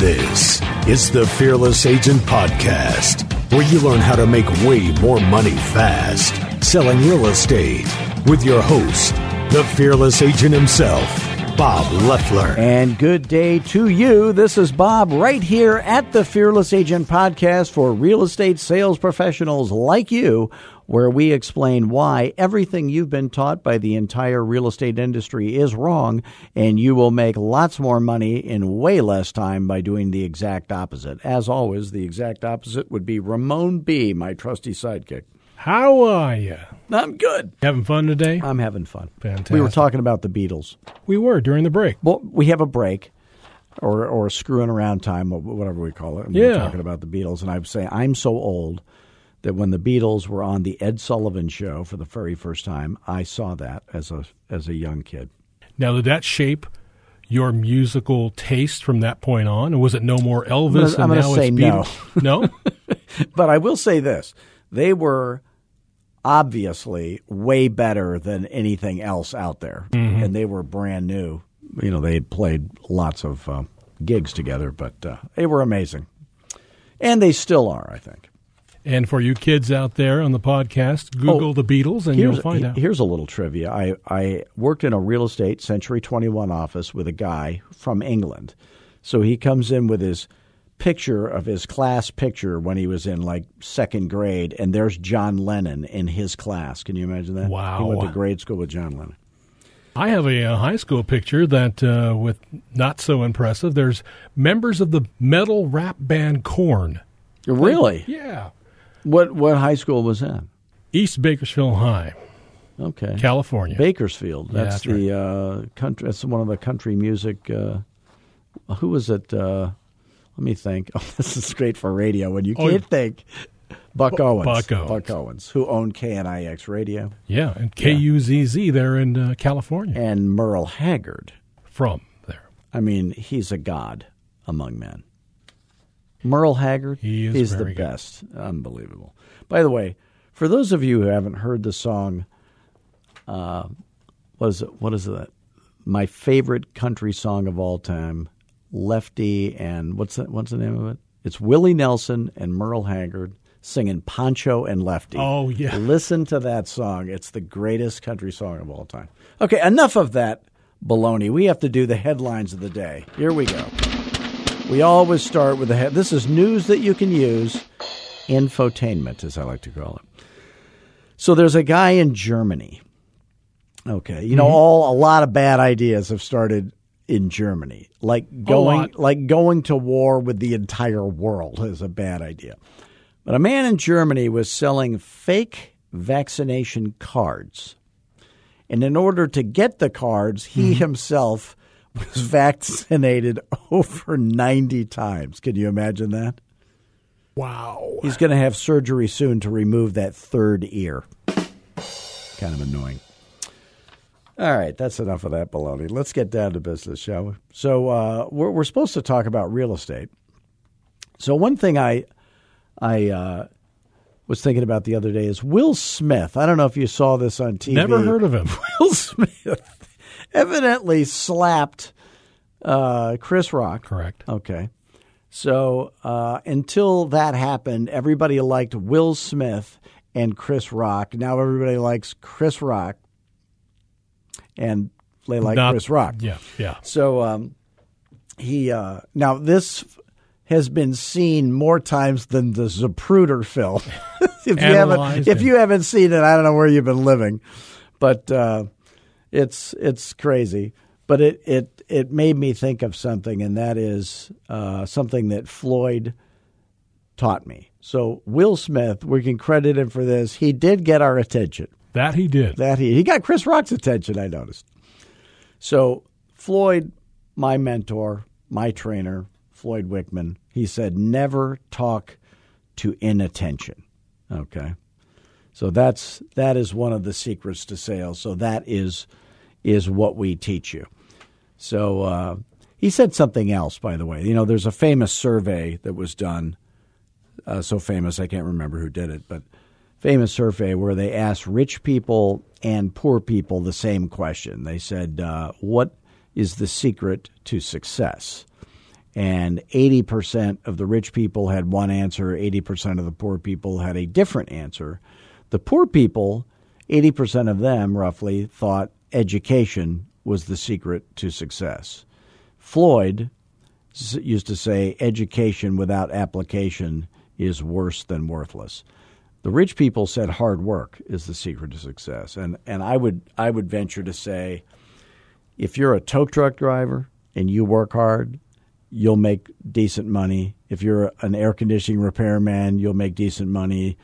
This is the Fearless Agent Podcast, where you learn how to make way more money fast selling real estate with your host, the Fearless Agent himself, Bob Loeffler. And good day to you. This is Bob right here at the Fearless Agent Podcast for real estate sales professionals like you where we explain why everything you've been taught by the entire real estate industry is wrong, and you will make lots more money in way less time by doing the exact opposite. As always, the exact opposite would be Ramon B., my trusty sidekick. How are you? I'm good. Having fun today? I'm having fun. Fantastic. We were talking about the Beatles. We were during the break. Well, we have a break. Or, or screwing around time, whatever we call it. And We Yeah. were talking about the Beatles, and I was saying I'm so old that when the Beatles were on the Ed Sullivan Show for the very first time, I saw that as a as a young kid. Now, did that shape your musical taste from that point on? Or was it no more Elvis I'm gonna say it's no. No? But I will say this: they were obviously way better than anything else out there, and they were brand new. You know, they had played lots of uh, gigs together, but uh, they were amazing, and they still are. I think. and for you kids out there on the podcast, Google Oh, the Beatles and you'll find out. Here's a little trivia. I, I worked in a real estate Century 21 office with a guy from England. So he comes in with his picture of his class picture when he was in like second grade, and there's John Lennon in his class. Can you imagine that? Wow. He went to grade school with John Lennon. I have a, uh high school picture that, uh, with not so impressive, there's members of the metal rap band Korn. Really? Yeah. What what high school was that? East Bakersfield High, Okay. California. Bakersfield. Yeah, That's that's the uh, country. That's one of the country music. Uh, who was it? Uh, let me think. Oh, this is great for radio when you Oh, can't think. Buck Owens. Buck Owens. Buck Owens, who owned KNIX Radio, yeah, and KUZZ there in uh, California. and Merle Haggard. From there. I mean, he's a god among men. Merle Haggard, He is the good. best. Unbelievable. By the way, for those of you who haven't heard the song, uh, what is it? What is that? My favorite country song of all time, Lefty, and what's that? What's the name of it? It's Willie Nelson and Merle Haggard singing Pancho and Lefty. Oh, yeah. Listen to that song. It's the greatest country song of all time. Okay, enough of that baloney. We have to do the headlines of the day. Here we go. We always start with the head. This is news that you can use, infotainment, as I like to call it. So there's a guy in Germany. Okay, you know, mm-hmm. all a lot of bad ideas have started in Germany, like going like going to war with the entire world is a bad idea. But a man in Germany was selling fake vaccination cards. And in order to get the cards, he mm-hmm. himself was vaccinated over 90 times. Can you imagine that? Wow. He's going to have surgery soon to remove that third ear. Kind of annoying. All right, that's enough of that baloney. Let's get down to business, shall we? So uh, we're, we're supposed to talk about real estate. So one thing I I uh, was thinking about the other day is Will Smith. I don't know if you saw this on TV. Never heard of him. Will Smith evidently slapped uh, Chris Rock. Correct. Okay. So uh, until that happened, everybody liked Will Smith and Chris Rock. Now everybody likes Chris Rock, and they like Not- Chris Rock. Yeah, yeah. So um, he uh, now this has been seen more times than the Zapruder film. if you haven't, if you haven't seen it, I don't know where you've been living, but uh, it's it's crazy. But it it it made me think of something, and that is uh, something that Floyd taught me. So Will Smith, we can credit him for this. He did get our attention. That he did. That he he got Chris Rock's attention. I noticed. So Floyd my mentor, my trainer, Floyd Wickman, he said, never talk to inattention. Okay. So that's that is one of the secrets to sales. So that is is what we teach you. So uh, he said something else, by the way. You know, there's a famous survey that was done. Uh, so famous, I can't remember who did it, but famous survey where they asked rich people and poor people the same question. They said, uh, "What is the secret to success?" And 80% of the rich people had one answer, 80% of the poor people had a different answer. The poor people, 80% of them roughly, thought education was the secret to success. Floyd used to say, education without application is worse than worthless. The rich people said hard work is the secret to success. And, and I, would, I would venture to say if you're a tow truck driver and you work hard, you'll make decent money. If you're an air conditioning repairman, you'll make decent money.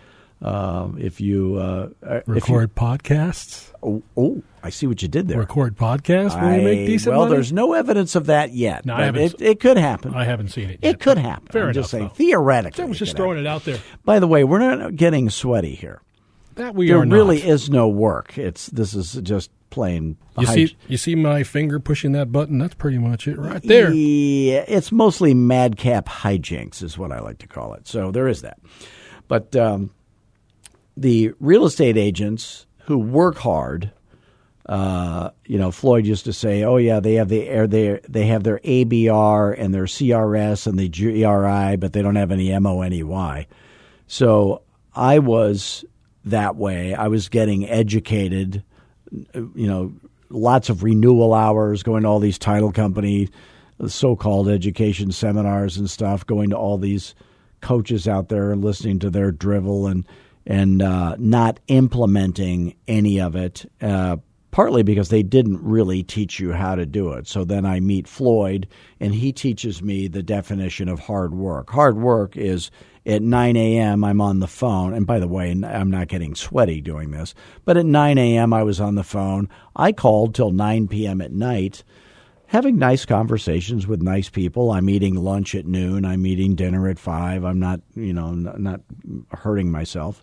Uh, if you uh, record if you, podcasts, oh, oh, I see what you did there. Record podcasts where I, you make decent well, money. there's no evidence of that yet. No, I haven't, it, it, could happen. I haven't seen it. Yet, it could happen. Fair I'm enough. just saying though. theoretically. I was just it throwing happen. it out there. By the way, we're not getting sweaty here. That we there are really is no work. It's this is just plain. You see, you see my finger pushing that button. That's pretty much it, right there. Yeah, it's mostly madcap hijinks, is what I like to call it. So there is that. But um, the real estate agents who work hard, uh, you know, Floyd used to say, "Oh yeah, they have the they they have their ABR and their CRS and the GRI, but they don't have any MONEY." So I was that way. I was getting educated, you know, lots of renewal hours, going to all these title company so-called education seminars and stuff, going to all these coaches out there and listening to their drivel and and uh, not implementing any of it. Uh, partly because they didn't really teach you how to do it. So then I meet Floyd, and he teaches me the definition of hard work. Hard work is at 9 a.m., I'm on the phone. And by the way, I'm not getting sweaty doing this, but at 9 a.m., I was on the phone. I called till 9 p.m. at night. Having nice conversations with nice people. I'm eating lunch at noon. I'm eating dinner at five. I'm not, you know, not hurting myself.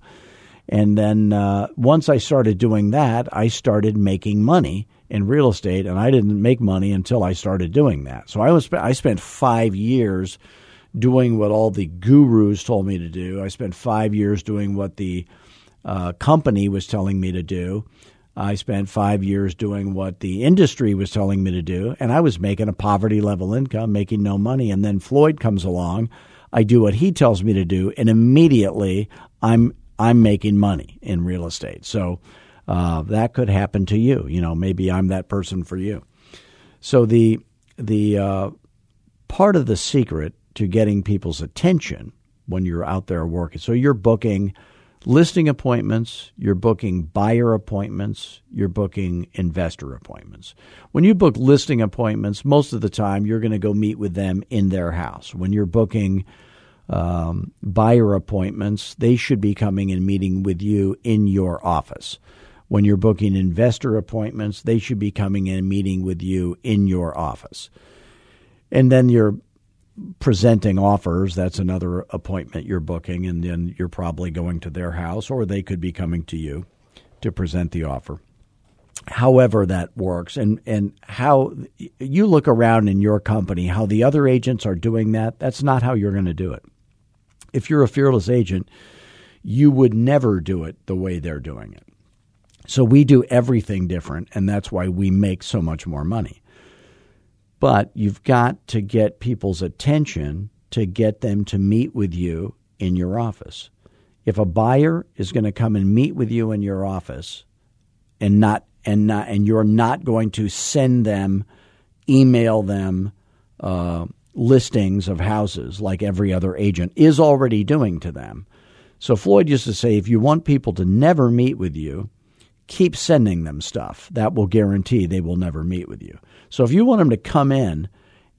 And then uh, once I started doing that, I started making money in real estate, and I didn't make money until I started doing that. So I was I spent five years doing what all the gurus told me to do. I spent five years doing what the uh, company was telling me to do. I spent five years doing what the industry was telling me to do, and I was making a poverty level income, making no money. And then Floyd comes along. I do what he tells me to do, and immediately I'm I'm making money in real estate. So uh, that could happen to you. You know, maybe I'm that person for you. So the the uh, part of the secret to getting people's attention when you're out there working. So you're booking listing appointments, you're booking buyer appointments, you're booking investor appointments. When you book listing appointments, most of the time you're going to go meet with them in their house. When you're booking um, buyer appointments, they should be coming and meeting with you in your office. When you're booking investor appointments, they should be coming and meeting with you in your office. And then you're presenting offers. That's another appointment you're booking, and then you're probably going to their house, or they could be coming to you to present the offer. However, that works, and, and how you look around in your company, how the other agents are doing that, that's not how you're going to do it. If you're a fearless agent, you would never do it the way they're doing it. So we do everything different, and that's why we make so much more money. But you've got to get people's attention to get them to meet with you in your office. If a buyer is going to come and meet with you in your office and not and not and you're not going to send them email them uh, listings of houses like every other agent is already doing to them. So Floyd used to say if you want people to never meet with you, keep sending them stuff. That will guarantee they will never meet with you. So if you want them to come in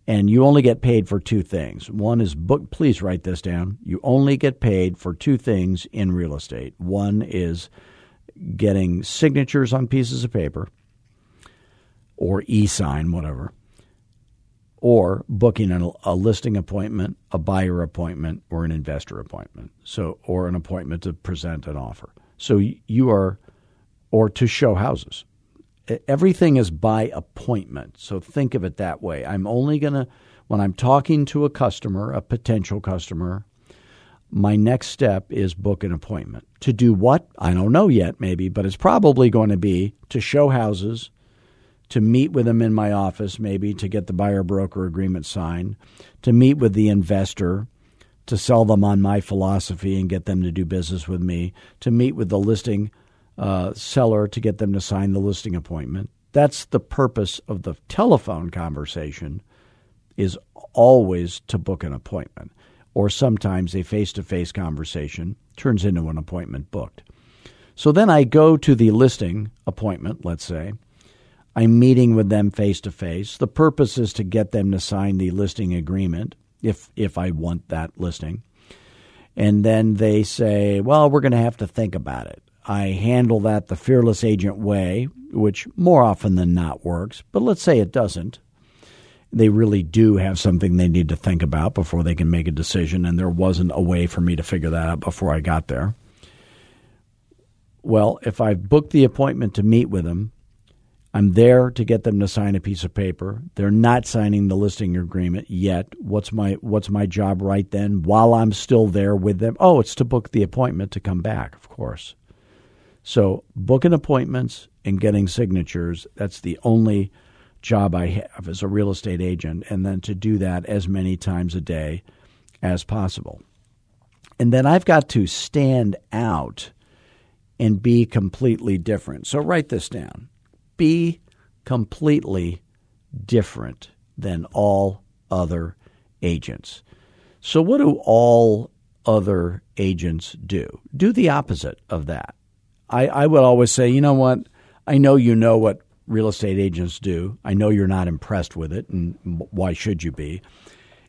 and you only get paid for two things. One is book please write this down. You only get paid for two things in real estate. One is getting signatures on pieces of paper or e-sign whatever. or booking a, a listing appointment, a buyer appointment, or an investor appointment. So, or an appointment to present an offer. So you are, or to show houses. Everything is by appointment. So think of it that way. I'm only going to, when I'm talking to a customer, a potential customer, my next step is book an appointment. To do what? I don't know yet, maybe, but it's probably going to be to show houses, to meet with them in my office, maybe to get the buyer broker agreement signed, to meet with the investor, to sell them on my philosophy and get them to do business with me, to meet with the listing uh, seller to get them to sign the listing appointment. That's the purpose of the telephone conversation is always to book an appointment or sometimes a face-to-face conversation turns into an appointment booked. So then I go to the listing appointment, let's say. I'm meeting with them face to face. The purpose is to get them to sign the listing agreement if if I want that listing. And then they say, "Well, we're going to have to think about it." I handle that the fearless agent way, which more often than not works, but let's say it doesn't. They really do have something they need to think about before they can make a decision, and there wasn't a way for me to figure that out before I got there. Well, if I've booked the appointment to meet with them, I'm there to get them to sign a piece of paper. They're not signing the listing agreement yet. What's my what's my job right then while I'm still there with them? Oh, it's to book the appointment to come back, of course. So, booking appointments and getting signatures, that's the only job I have as a real estate agent and then to do that as many times a day as possible. And then I've got to stand out and be completely different. So write this down be completely different than all other agents. So, what do all other agents do? Do the opposite of that. I, I would always say, you know what? I know you know what real estate agents do. I know you're not impressed with it, and why should you be?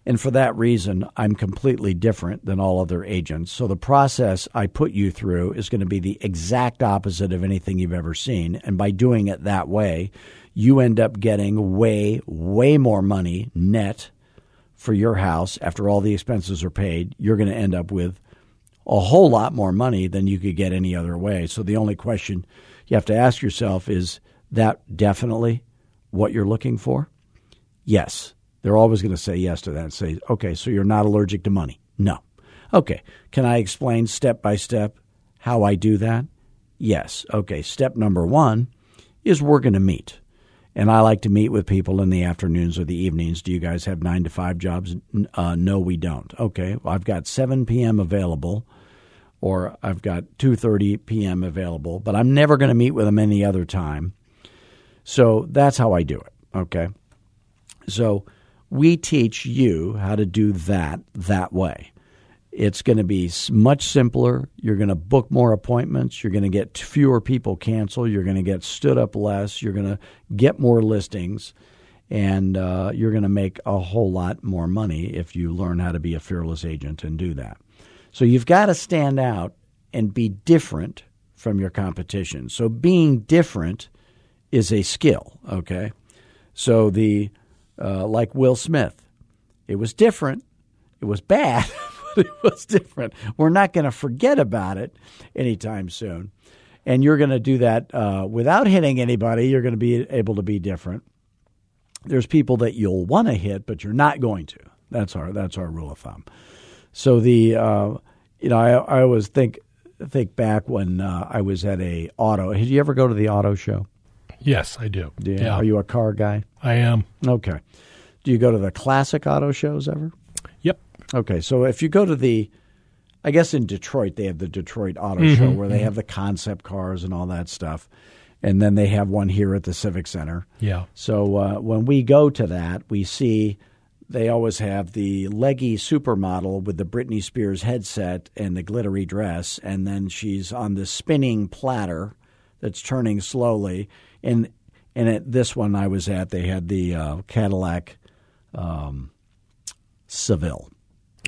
And for that reason, I'm completely different than all other agents. So the process I put you through is going to be the exact opposite of anything you've ever seen. And by doing it that way, you end up getting way, way more money net for your house after all the expenses are paid. You're going to end up with a whole lot more money than you could get any other way. So the only question you have to ask yourself is that definitely what you're looking for? Yes. They're always going to say yes to that and say, okay, so you're not allergic to money. No. Okay. Can I explain step by step how I do that? Yes. Okay. Step number one is we're going to meet. And I like to meet with people in the afternoons or the evenings. Do you guys have nine to five jobs? Uh, no, we don't. Okay. Well, I've got 7 p.m. available or I've got 2:30 p.m. available, but I'm never going to meet with them any other time. So that's how I do it. Okay. So we teach you how to do that that way. It's going to be much simpler. You're going to book more appointments. You're going to get fewer people cancel. You're going to get stood up less. You're going to get more listings. And uh, you're going to make a whole lot more money if you learn how to be a fearless agent and do that. So you've got to stand out and be different from your competition. So being different is a skill, okay? So the uh, like Will Smith. It was different. It was bad, but it was different. We're not going to forget about it anytime soon. And you're going to do that uh, without hitting anybody. You're going to be able to be different. There's people that you'll want to hit, but you're not going to. That's our that's our rule of thumb. So the uh, you know I, I always think think back when uh, I was at a auto. Did you ever go to the auto show? Yes, I do. Yeah. yeah. Are you a car guy? I am. Okay. Do you go to the classic auto shows ever? Yep. Okay. So if you go to the, I guess in Detroit, they have the Detroit Auto mm-hmm. Show where they mm-hmm. have the concept cars and all that stuff. And then they have one here at the Civic Center. Yeah. So uh, when we go to that, we see they always have the leggy supermodel with the Britney Spears headset and the glittery dress, and then she's on this spinning platter that's turning slowly, and and at this one I was at, they had the uh, Cadillac um, Seville.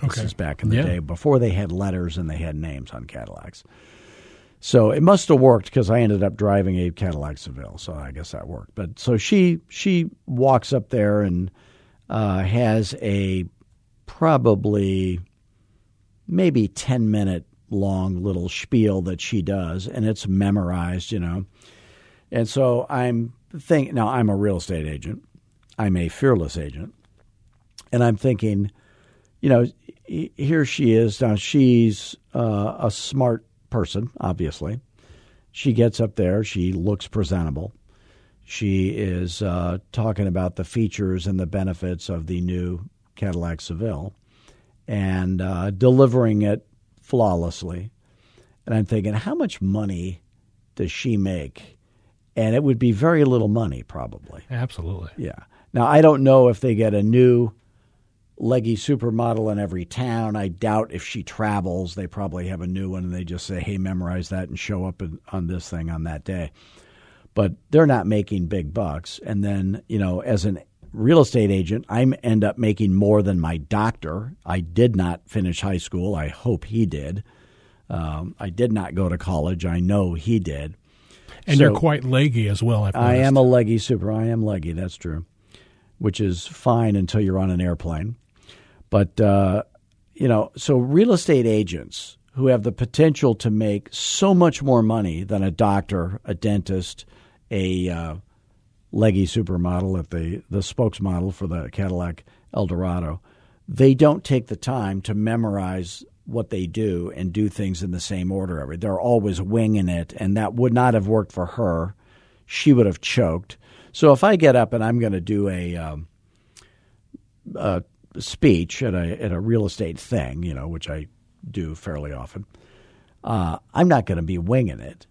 Okay. This is back in the yeah. day before they had letters and they had names on Cadillacs. So it must have worked because I ended up driving a Cadillac Seville, so I guess that worked. But so she she walks up there and uh, has a probably maybe 10 minute long little spiel that she does, and it's memorized, you know. And so I'm thinking, now I'm a real estate agent, I'm a fearless agent, and I'm thinking, you know, here she is. Now she's uh, a smart person, obviously. She gets up there, she looks presentable. She is uh, talking about the features and the benefits of the new Cadillac Seville and uh, delivering it flawlessly. And I'm thinking, how much money does she make? And it would be very little money, probably. Absolutely. Yeah. Now, I don't know if they get a new leggy supermodel in every town. I doubt if she travels, they probably have a new one and they just say, hey, memorize that and show up on this thing on that day. But they're not making big bucks. And then, you know, as an real estate agent, I end up making more than my doctor. I did not finish high school. I hope he did. Um, I did not go to college. I know he did. And so, you're quite leggy as well. i am a leggy super. I am leggy. That's true, which is fine until you're on an airplane. But uh, you know, so real estate agents who have the potential to make so much more money than a doctor, a dentist, a uh, leggy supermodel at the the spokesmodel for the Cadillac Eldorado, they don't take the time to memorize what they do and do things in the same order. They're always winging it, and that would not have worked for her. She would have choked. So if I get up and I'm going to do a, um, a speech at a at a real estate thing, you know, which I do fairly often, uh, I'm not going to be winging it.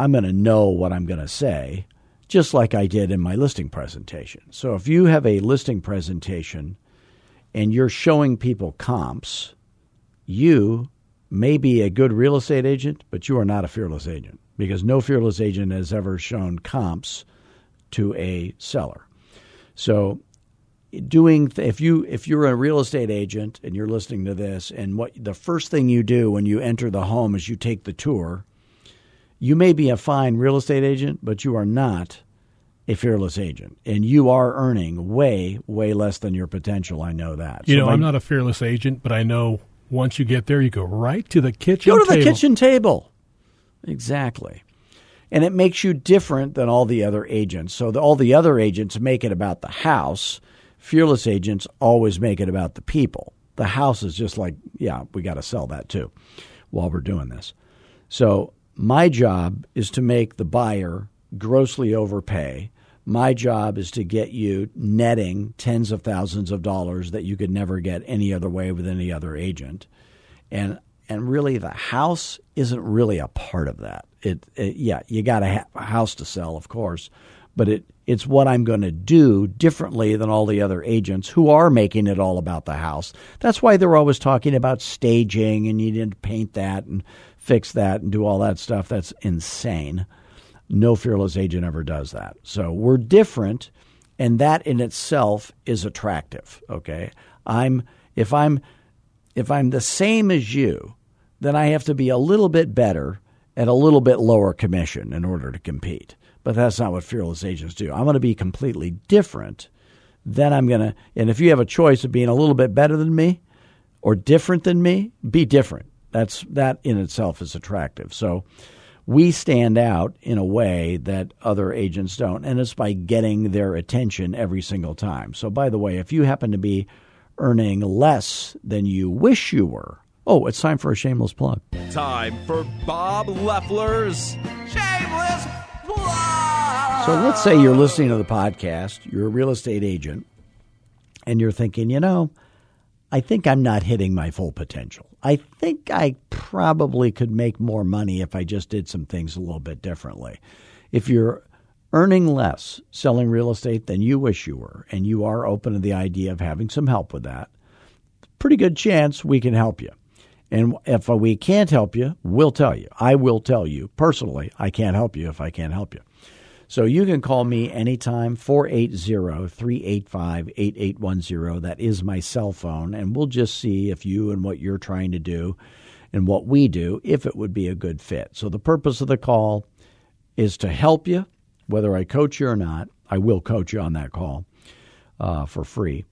I'm going to know what I'm going to say just like I did in my listing presentation. So if you have a listing presentation and you're showing people comps, you may be a good real estate agent, but you are not a fearless agent because no fearless agent has ever shown comps to a seller. So doing if you if you're a real estate agent and you're listening to this and what the first thing you do when you enter the home is you take the tour you may be a fine real estate agent, but you are not a fearless agent. And you are earning way, way less than your potential. I know that. You so know, I'm not a fearless agent, but I know once you get there, you go right to the kitchen table. Go to table. the kitchen table. Exactly. And it makes you different than all the other agents. So the, all the other agents make it about the house. Fearless agents always make it about the people. The house is just like, yeah, we got to sell that too while we're doing this. So my job is to make the buyer grossly overpay. My job is to get you netting tens of thousands of dollars that you could never get any other way with any other agent. And and really the house isn't really a part of that. It, it yeah, you got have a house to sell, of course, but it it's what I'm going to do differently than all the other agents who are making it all about the house. That's why they're always talking about staging and you need to paint that and fix that and do all that stuff. That's insane. No fearless agent ever does that. So we're different, and that in itself is attractive. Okay, I'm if I'm if I'm the same as you, then I have to be a little bit better at a little bit lower commission in order to compete. But that's not what fearless agents do. I'm going to be completely different. Then I'm going to, and if you have a choice of being a little bit better than me or different than me, be different. That's that in itself is attractive. So we stand out in a way that other agents don't, and it's by getting their attention every single time. So by the way, if you happen to be earning less than you wish you were, oh, it's time for a shameless plug. Time for Bob Loeffler's shameless plug. So let's say you're listening to the podcast, you're a real estate agent, and you're thinking, you know, I think I'm not hitting my full potential. I think I probably could make more money if I just did some things a little bit differently. If you're earning less selling real estate than you wish you were, and you are open to the idea of having some help with that, pretty good chance we can help you. And if we can't help you, we'll tell you. I will tell you personally, I can't help you if I can't help you. So you can call me anytime, 480 385 8810. That is my cell phone. And we'll just see if you and what you're trying to do and what we do, if it would be a good fit. So the purpose of the call is to help you, whether I coach you or not. I will coach you on that call uh, for free.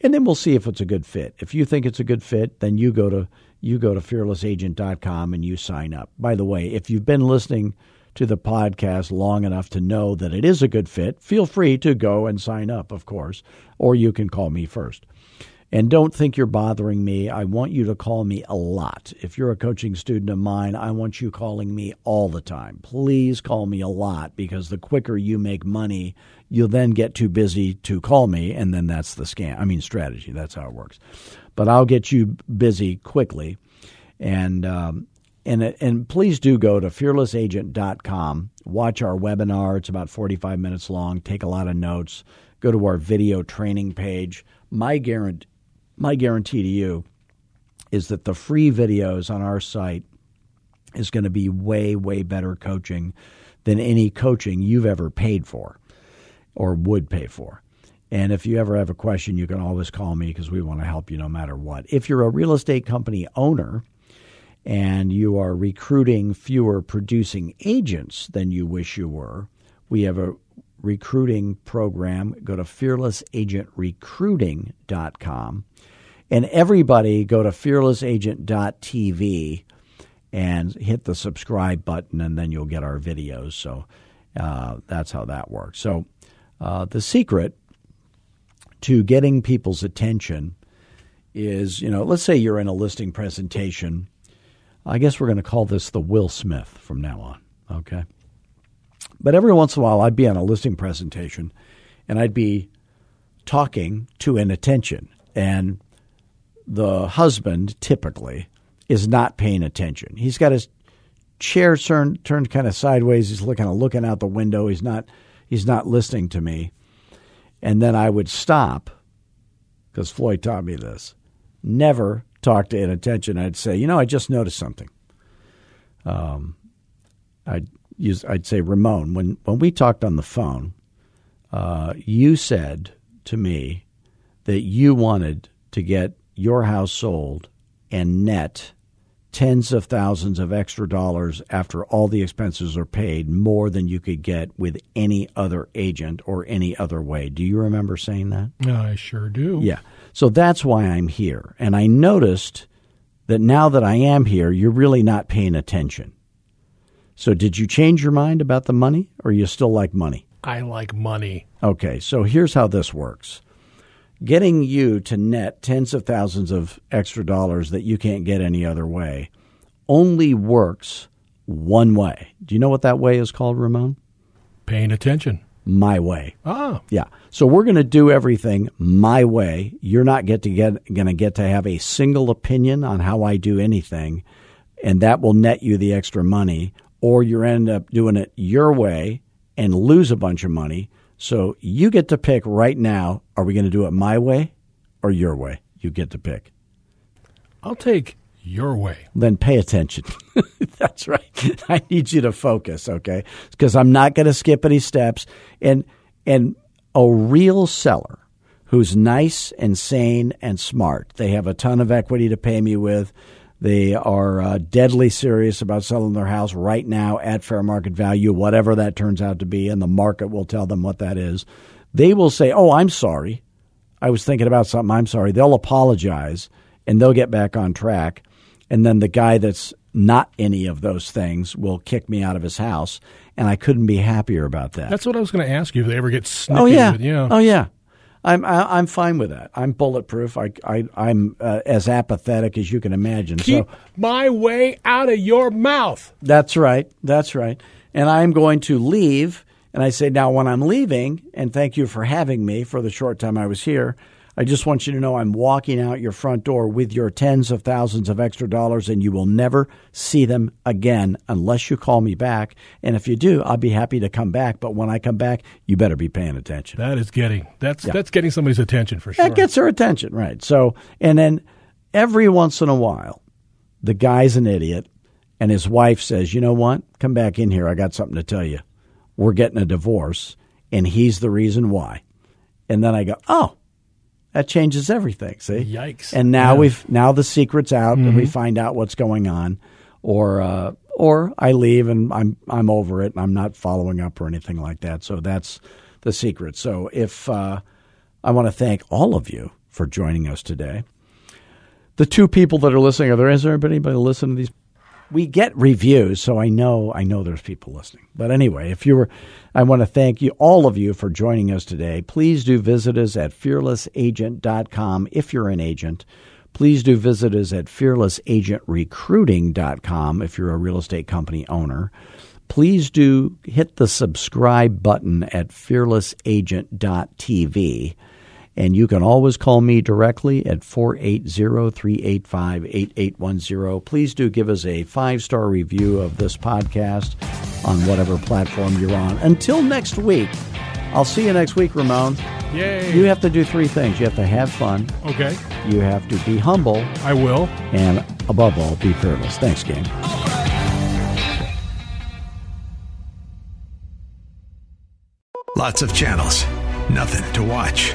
and then we'll see if it's a good fit. If you think it's a good fit, then you go to you go to fearlessagent.com and you sign up. By the way, if you've been listening to the podcast long enough to know that it is a good fit, feel free to go and sign up, of course, or you can call me first. And don't think you're bothering me. I want you to call me a lot. If you're a coaching student of mine, I want you calling me all the time. Please call me a lot because the quicker you make money, you'll then get too busy to call me, and then that's the scam. I mean, strategy. That's how it works. But I'll get you busy quickly. And, um, and, and please do go to fearlessagent.com. Watch our webinar. It's about 45 minutes long. Take a lot of notes. Go to our video training page. My guarantee my guarantee to you is that the free videos on our site is going to be way, way better coaching than any coaching you've ever paid for or would pay for. And if you ever have a question, you can always call me because we want to help you no matter what. If you're a real estate company owner and you are recruiting fewer producing agents than you wish you were, we have a recruiting program. Go to fearlessagentrecruiting.com and everybody go to fearlessagent.tv and hit the subscribe button, and then you'll get our videos. So uh, that's how that works. So uh, the secret to getting people's attention is, you know, let's say you're in a listing presentation. I guess we're going to call this the Will Smith from now on. Okay. But every once in a while, I'd be on a listing presentation and I'd be talking to an attention. And the husband typically is not paying attention. He's got his chair turned turned kind of sideways. He's looking looking out the window. He's not he's not listening to me. And then I would stop because Floyd taught me this. Never talk to inattention. I'd say, you know, I just noticed something. Um, I'd use I'd say, Ramon, when when we talked on the phone, uh, you said to me that you wanted to get your house sold and net tens of thousands of extra dollars after all the expenses are paid more than you could get with any other agent or any other way. Do you remember saying that? I sure do. Yeah. So that's why I'm here. And I noticed that now that I am here, you're really not paying attention. So did you change your mind about the money or you still like money? I like money. Okay. So here's how this works getting you to net tens of thousands of extra dollars that you can't get any other way only works one way. Do you know what that way is called, Ramon? Paying attention. My way. Ah. Yeah. So we're going to do everything my way. You're not get to get going to get to have a single opinion on how I do anything, and that will net you the extra money. Or you end up doing it your way and lose a bunch of money so you get to pick right now are we going to do it my way or your way? You get to pick. I'll take your way. Then pay attention. That's right. I need you to focus, okay? Because I'm not going to skip any steps. And and a real seller who's nice and sane and smart, they have a ton of equity to pay me with. They are uh, deadly serious about selling their house right now at fair market value, whatever that turns out to be, and the market will tell them what that is. They will say, Oh, I'm sorry. I was thinking about something. I'm sorry. They'll apologize and they'll get back on track. And then the guy that's not any of those things will kick me out of his house. And I couldn't be happier about that. That's what I was going to ask you if they ever get snippy. Oh, yeah. With, you. Oh, yeah. I'm I, am i am fine with that. I'm bulletproof. I, I I'm uh, as apathetic as you can imagine. Keep so my way out of your mouth. That's right. That's right. And I'm going to leave. And I say now, when I'm leaving, and thank you for having me for the short time I was here. I just want you to know I'm walking out your front door with your tens of thousands of extra dollars, and you will never see them again unless you call me back. And if you do, I'll be happy to come back. But when I come back, you better be paying attention. That is getting that's yeah. that's getting somebody's attention for sure. That gets their attention, right? So, and then every once in a while, the guy's an idiot, and his wife says, "You know what? Come back in here. I got something to tell you. We're getting a divorce, and he's the reason why." And then I go, "Oh." That changes everything. See, yikes! And now yeah. we've now the secret's out, mm-hmm. and we find out what's going on, or uh, or I leave and I'm I'm over it, and I'm not following up or anything like that. So that's the secret. So if uh, I want to thank all of you for joining us today. The two people that are listening, are there is there anybody listening to these? We get reviews, so I know I know there's people listening. But anyway, if you were I want to thank you all of you for joining us today. Please do visit us at fearlessagent.com if you're an agent. Please do visit us at fearlessagentrecruiting.com if you're a real estate company owner please do hit the subscribe button at fearlessagent.tv. And you can always call me directly at 480 385 8810. Please do give us a five star review of this podcast on whatever platform you're on. Until next week, I'll see you next week, Ramon. Yay. You have to do three things you have to have fun, Okay. you have to be humble, I will. and above all, be fearless. Thanks, gang. Lots of channels, nothing to watch,